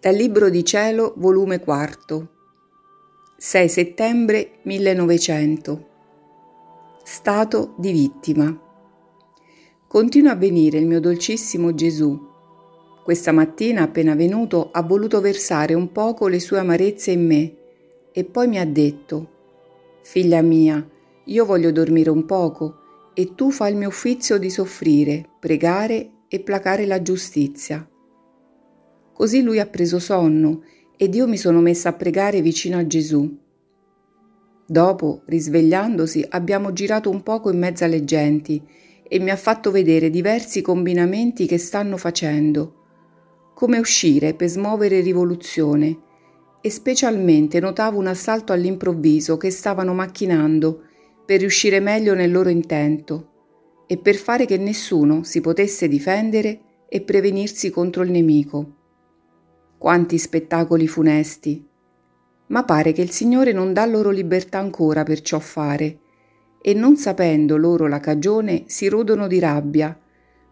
Dal Libro di Cielo, volume 4, 6 settembre 1900. Stato di vittima. Continua a venire il mio dolcissimo Gesù. Questa mattina, appena venuto, ha voluto versare un poco le sue amarezze in me e poi mi ha detto, Figlia mia, io voglio dormire un poco e tu fai il mio uffizio di soffrire, pregare e placare la giustizia. Così lui ha preso sonno ed io mi sono messa a pregare vicino a Gesù. Dopo, risvegliandosi, abbiamo girato un poco in mezzo alle genti e mi ha fatto vedere diversi combinamenti che stanno facendo, come uscire per smuovere rivoluzione, e specialmente notavo un assalto all'improvviso che stavano macchinando per riuscire meglio nel loro intento e per fare che nessuno si potesse difendere e prevenirsi contro il nemico. Quanti spettacoli funesti! Ma pare che il Signore non dà loro libertà ancora per ciò fare, e non sapendo loro la cagione si rodono di rabbia,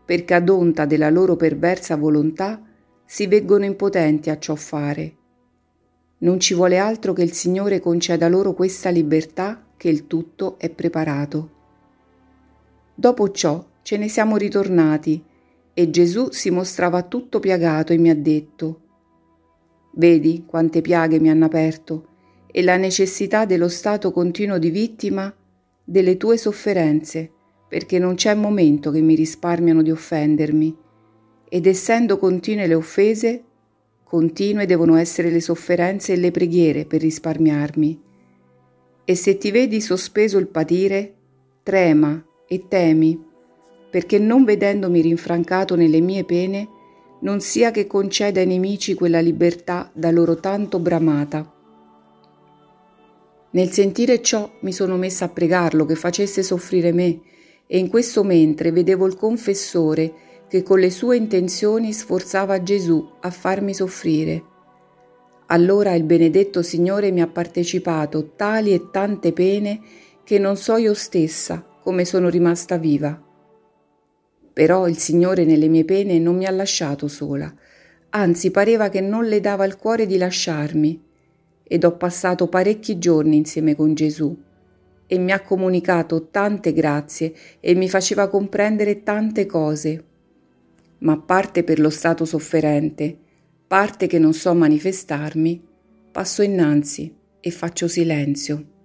perché ad onta della loro perversa volontà si veggono impotenti a ciò fare. Non ci vuole altro che il Signore conceda loro questa libertà che il tutto è preparato. Dopo ciò ce ne siamo ritornati e Gesù si mostrava tutto piagato e mi ha detto Vedi quante piaghe mi hanno aperto e la necessità dello stato continuo di vittima delle tue sofferenze, perché non c'è momento che mi risparmiano di offendermi. Ed essendo continue le offese, continue devono essere le sofferenze e le preghiere per risparmiarmi. E se ti vedi sospeso il patire, trema e temi, perché non vedendomi rinfrancato nelle mie pene, non sia che conceda ai nemici quella libertà da loro tanto bramata. Nel sentire ciò mi sono messa a pregarlo che facesse soffrire me, e in questo mentre vedevo il confessore che con le sue intenzioni sforzava Gesù a farmi soffrire. Allora il benedetto Signore mi ha partecipato tali e tante pene che non so io stessa come sono rimasta viva. Però il Signore nelle mie pene non mi ha lasciato sola, anzi pareva che non le dava il cuore di lasciarmi. Ed ho passato parecchi giorni insieme con Gesù e mi ha comunicato tante grazie e mi faceva comprendere tante cose. Ma parte per lo stato sofferente, parte che non so manifestarmi, passo innanzi e faccio silenzio.